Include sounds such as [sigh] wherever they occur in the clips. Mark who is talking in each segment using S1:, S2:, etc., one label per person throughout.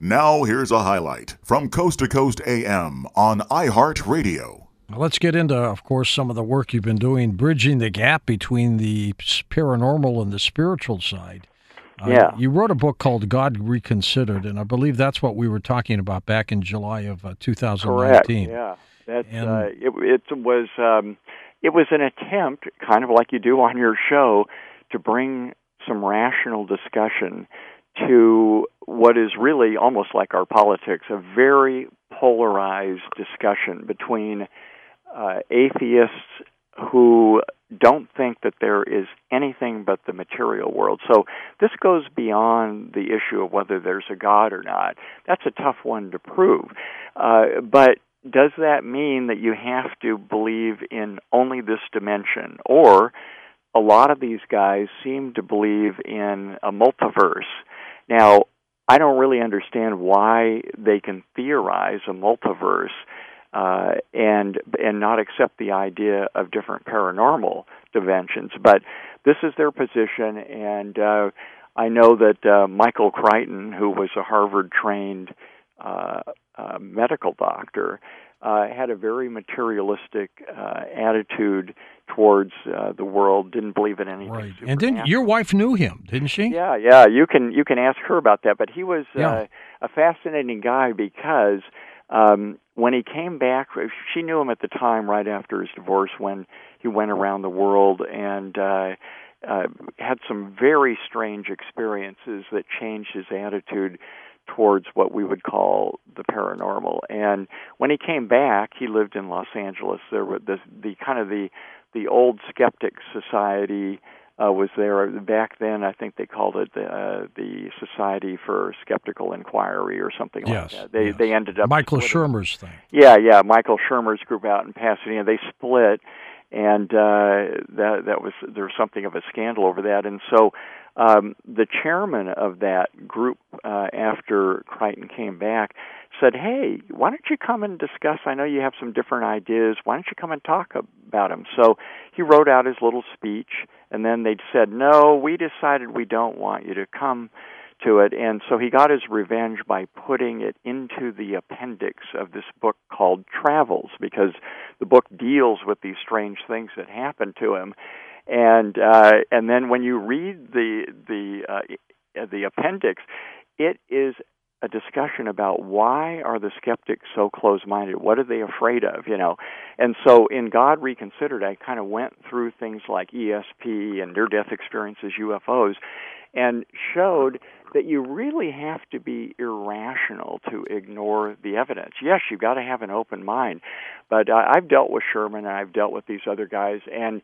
S1: Now, here's a highlight from Coast to Coast AM on iHeartRadio.
S2: Let's get into, of course, some of the work you've been doing, bridging the gap between the paranormal and the spiritual side.
S3: Uh, yeah.
S2: You wrote a book called God Reconsidered, and I believe that's what we were talking about back in July of uh, 2019.
S3: Correct. Yeah. That's, and, uh, it, it was um, it was an attempt, kind of like you do on your show, to bring some rational discussion to what is really almost like our politics, a very polarized discussion between uh, atheists who don't think that there is anything but the material world. So this goes beyond the issue of whether there's a God or not. That's a tough one to prove. Uh, but does that mean that you have to believe in only this dimension? Or a lot of these guys seem to believe in a multiverse. Now, I don't really understand why they can theorize a multiverse uh, and and not accept the idea of different paranormal dimensions. But this is their position, and uh, I know that uh, Michael Crichton, who was a Harvard-trained uh, uh, medical doctor, uh, had a very materialistic uh, attitude towards uh, the world. Didn't believe in anything.
S2: Right. And then your wife knew him, didn't she?
S3: Yeah, yeah. You can you can ask her about that. But he was
S2: yeah.
S3: uh, a fascinating guy because um, when he came back, she knew him at the time, right after his divorce, when he went around the world and. Uh, uh, had some very strange experiences that changed his attitude towards what we would call the paranormal. And when he came back, he lived in Los Angeles. There were the the kind of the the old skeptic society uh, was there back then. I think they called it the uh, the Society for Skeptical Inquiry or something
S2: yes,
S3: like that. They
S2: yes.
S3: they ended up
S2: Michael
S3: splitting.
S2: Shermer's thing.
S3: Yeah, yeah, Michael Shermer's group out in Pasadena. They split, and uh, that that was there was something of a scandal over that. And so um, the chairman of that group, uh, after Crichton came back, said, "Hey, why don't you come and discuss? I know you have some different ideas. Why don't you come and talk about them?" So he wrote out his little speech, and then they said, "No, we decided we don't want you to come." To it and so he got his revenge by putting it into the appendix of this book called Travels because the book deals with these strange things that happened to him and uh, and then when you read the the uh, the appendix, it is a discussion about why are the skeptics so close-minded? What are they afraid of? You know, and so in God Reconsidered, I kind of went through things like ESP and near-death experiences, UFOs, and showed that you really have to be irrational to ignore the evidence. Yes, you've got to have an open mind, but uh, I've dealt with Shermer and I've dealt with these other guys, and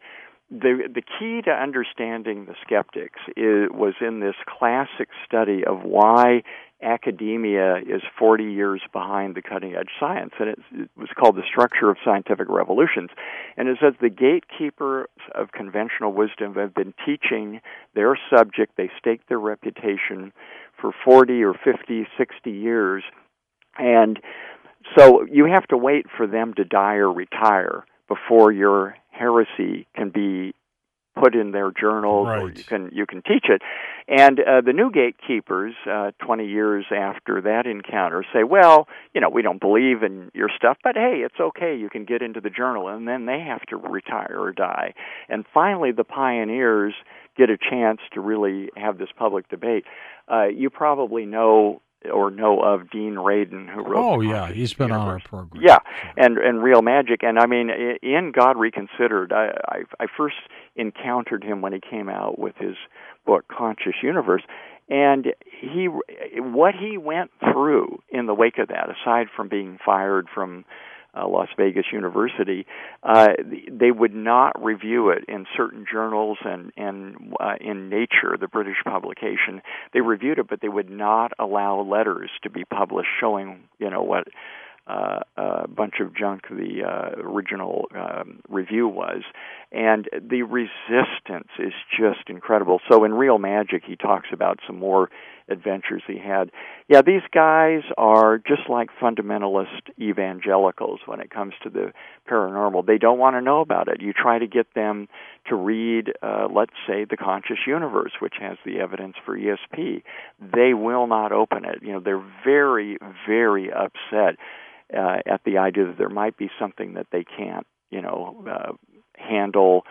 S3: the the key to understanding the skeptics is, was in this classic study of why academia is 40 years behind the cutting edge science and it, it was called the structure of scientific revolutions. And it says the gatekeepers of conventional wisdom have been teaching their subject they staked their reputation for 40 or 50 60 years and so you have to wait for them to die or retire before your heresy can be put in their journals
S2: right.
S3: or you can you can teach it. And uh, the new gatekeepers uh, 20 years after that encounter say well you know we don't believe in your stuff but hey it's okay. You can get into the journal and then they have to retire or die. And finally the pioneers get a chance to really have this public debate. Uh, you probably know or know of Dean Radin, who wrote.
S2: Oh yeah, he's been
S3: Universe.
S2: on our program.
S3: Yeah, and and Real Magic, and I mean, in God Reconsidered, I, I I first encountered him when he came out with his book Conscious Universe, and he what he went through in the wake of that, aside from being fired from uh, Las Vegas University, uh, they would not review it in certain journals and and uh, in Nature, the British publication. They reviewed it, but they would not allow letters to be published showing you know what uh, a bunch of junk the uh, original um, review was, and the resistance is just incredible. So in Real Magic, he talks about some more adventures he had. Yeah, these guys are just like fundamentalist evangelicals when it comes to the paranormal. They don't want to know about it. You try to get them to read, uh, let's say, The Conscious Universe, which has the evidence for ESP. They will not open it. You know, they're very, very upset uh, at the idea that there might be something that they can't, you know, uh, handle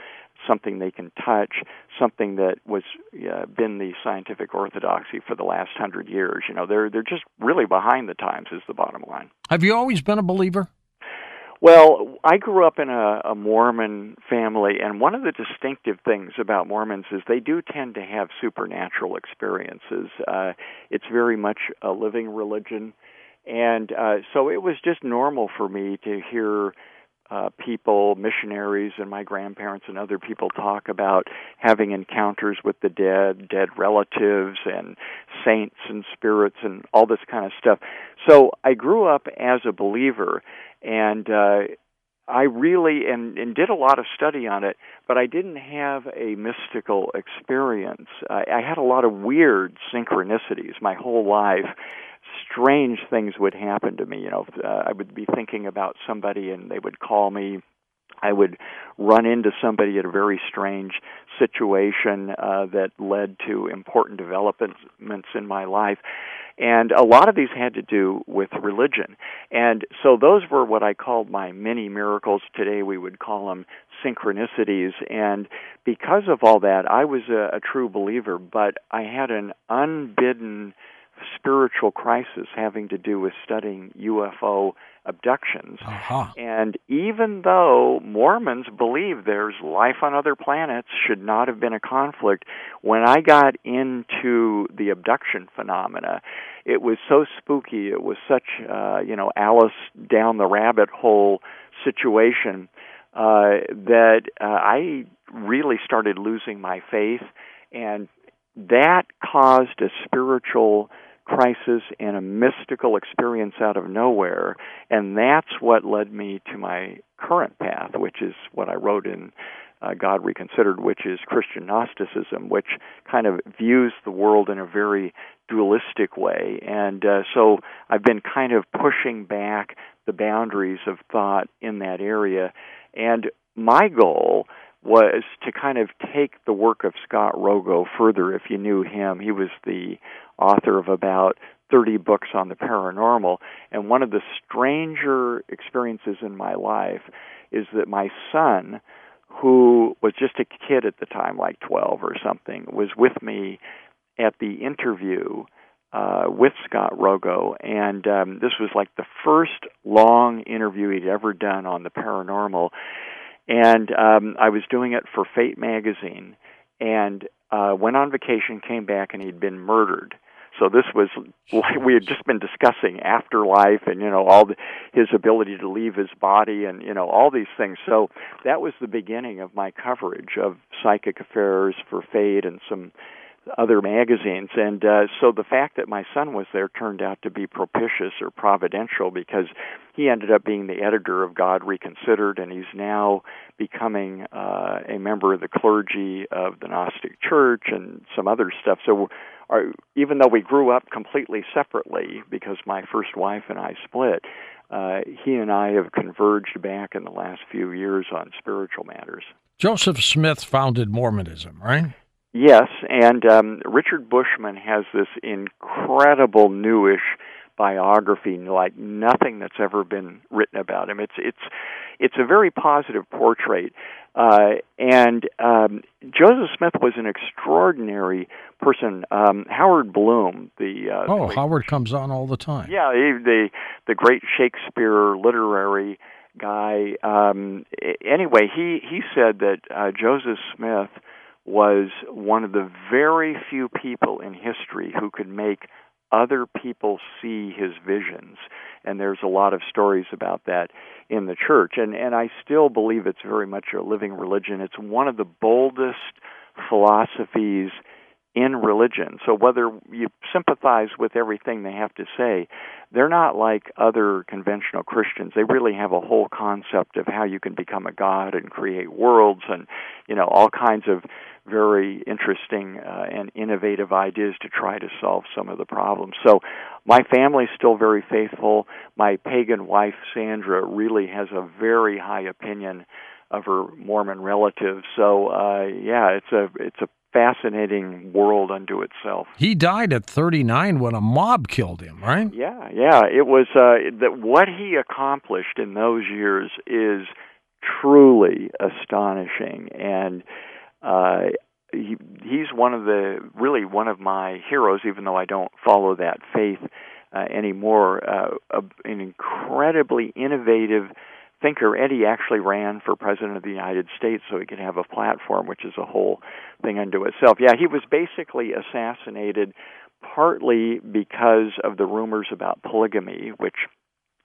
S3: something they can touch, something that was uh, been the scientific orthodoxy for the last hundred years. You know, they're they're just really behind the times. Is the bottom line.
S2: Have you always been a believer?
S3: Well, I grew up in a, a Mormon family, and one of the distinctive things about Mormons is they do tend to have supernatural experiences. Uh, it's very much a living religion, and uh, so it was just normal for me to hear uh, people, missionaries, and my grandparents and other people talk about having encounters with the dead, dead relatives, and saints and spirits, and all this kind of stuff. So I grew up as a believer, and uh, I really and, and did a lot of study on it, but I didn't have a mystical experience. I, I had a lot of weird synchronicities my whole life strange things would happen to me. You know, uh, I would be thinking about somebody and they would call me. I would run into somebody at a very strange situation uh, that led to important developments in my life. And a lot of these had to do with religion. And so those were what I called my mini miracles. Today we would call them synchronicities. And because of all that, I was a, a true believer, but I had an unbidden spiritual crisis having to do with studying UFO abductions.
S2: Uh-huh.
S3: And even though Mormons believe there's life on other planets, should not have been a conflict, when I got into the abduction phenomena, it was so spooky. It was such, uh, you know, Alice down the rabbit hole situation uh, that uh, I really started losing my faith. And that caused a spiritual crisis and a mystical experience out of nowhere. And that's what led me to my current path, which is what I wrote in uh, God Reconsidered, which is Christian Gnosticism, which kind of views the world in a very dualistic way. And uh, so I've been kind of pushing back the boundaries of thought in that area. And my goal was to kind of take the work of Scott Rogo further. If you knew him, he was the author of about 30 books on the paranormal. And one of the stranger experiences in my life is that my son, who was just a kid at the time, like 12 or something, was with me at the interview uh, with Scott Rogo, and um, this was like the first long interview he'd ever done on the paranormal. And um, I was doing it for Fate magazine, and uh, went on vacation, came back, and he'd been murdered. So this was [laughs] like we had just been discussing afterlife and you know all the, his ability to leave his body and you know all these things. So that was the beginning of my coverage of psychic affairs for Fate and some other magazines. And uh, so the fact that my son was there turned out to be propitious or providential because he ended up being the editor of God Reconsidered, and he's now becoming uh, a member of the clergy of the Gnostic Church and some other stuff. So our, even though we grew up completely separately because my first wife and I split, uh, he and I have converged back in the last few years on spiritual matters.
S2: Joseph Smith founded Mormonism, right?
S3: Yes, and um, Richard Bushman has this incredible newish biography like nothing that's ever been written about him. It's it's it's a very positive portrait. Uh, and um, Joseph Smith was an extraordinary person. Um, Howard Bloom, the uh,
S2: oh
S3: the
S2: Howard comes on all the time.
S3: Yeah, he, the the great Shakespeare literary guy. Um, anyway, he he said that uh, Joseph Smith was one of the very few people in history who could make other people see his visions. And there's a lot of stories about that in the church. And and I still believe it's very much a living religion. It's one of the boldest philosophies in religion. So whether you sympathize with everything they have to say, they're not like other conventional Christians. They really have a whole concept of how you can become a god and create worlds and you know all kinds of very interesting uh, and innovative ideas to try to solve some of the problems. So, my family's still very faithful. My pagan wife Sandra really has a very high opinion of her Mormon relatives. So, uh, yeah, it's a it's a fascinating world unto itself.
S2: He died at 39 when a mob killed him, right?
S3: Yeah, yeah. It was uh, that what he accomplished in those years is truly astonishing, and uh, he, he's one of the really one of my heroes. Even though I don't follow that faith uh, anymore, uh, an incredibly innovative thinker. Eddie actually ran for president of the United States so he could have a platform, which is a whole thing unto itself. Yeah, he was basically assassinated partly because of the rumors about polygamy, which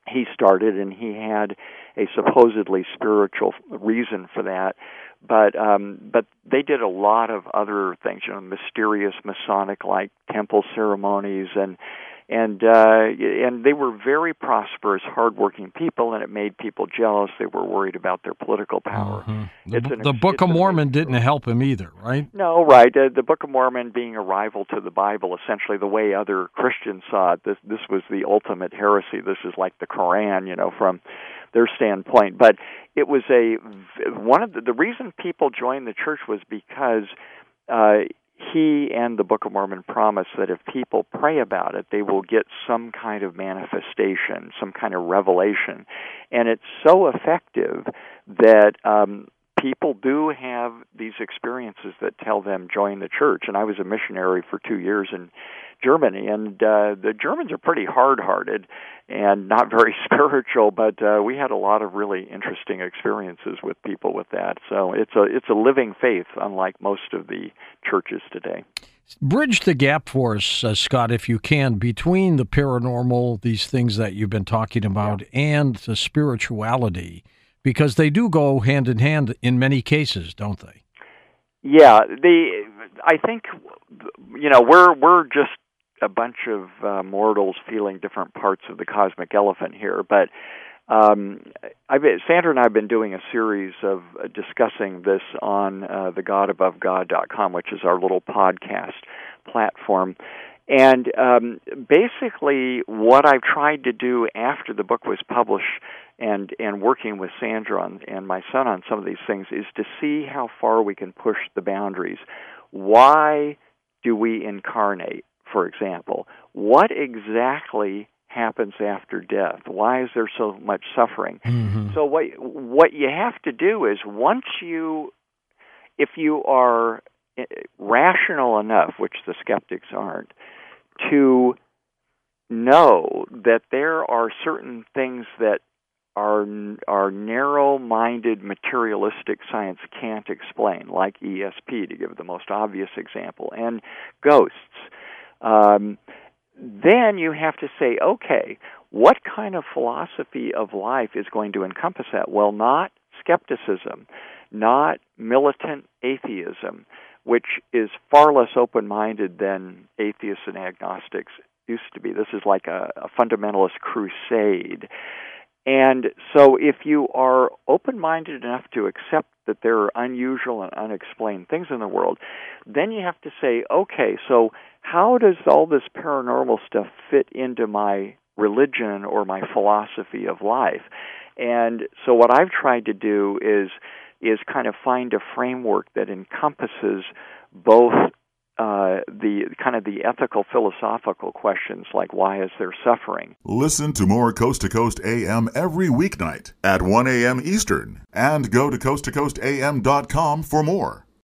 S3: he started, and he had a supposedly spiritual reason for that. But um, but they did a lot of other things, you know, mysterious Masonic-like temple ceremonies and and uh, and they were very prosperous, hardworking people, and it made people jealous. They were worried about their political power.
S2: Mm-hmm. The, an, the, Book of Mormon didn't help him either, right?
S3: No, right. Uh, the Book of Mormon being a rival to the Bible, essentially the way other Christians saw it. This this was the ultimate heresy. This is like the Koran, you know, from their standpoint. But it was a one of the, the reason people joined the church was because. Uh, he and the Book of Mormon promise that if people pray about it, they will get some kind of manifestation, some kind of revelation. And it's so effective that um, people do have these experiences that tell them join the church. And I was a missionary for two years in Germany, and uh, the Germans are pretty hard-hearted and not [laughs] very spiritual, but uh, we had a lot of really interesting experiences with people with that. So it's a it's a living faith, unlike most of the churches today.
S2: Bridge the gap for us, uh, Scott, if you can, between the paranormal, these things that you've been talking about, yeah. and the spirituality, because they do go hand in hand in many cases, don't they?
S3: Yeah, the I think you know we're we're just a bunch of uh, mortals feeling different parts of the cosmic elephant here, but um, I've Sandra and I have been doing a series of uh, discussing this on uh, the GodAboveGod.com, which is our little podcast platform. And um, basically, what I've tried to do after the book was published and and working with Sandra on, and my son on some of these things is to see how far we can push the boundaries. Why do we incarnate? for example, what exactly happens after death? Why is there so much suffering? Mm-hmm. So what what you have to do is once you if you are eh, rational enough, which the skeptics aren't, to know that there are certain things that our our narrow-minded materialistic science can't explain, like ESP, to give the most obvious example, and ghosts um, then you have to say, okay, what kind of philosophy of life is going to encompass that? Well, not skepticism, not militant atheism, which is far less open minded than atheists and agnostics used to be. This is like a, a fundamentalist crusade. And so, if you are open minded enough to accept that there are unusual and unexplained things in the world, then you have to say, okay, so how does all this paranormal stuff fit into my religion or my philosophy of life? And so, what I've tried to do is is kind of find a framework that encompasses both uh, the kind of the ethical philosophical questions like why is there suffering.
S1: Listen to more Coast to Coast AM every weeknight at 1 a.m. Eastern and go to coasttocoastam.com for more.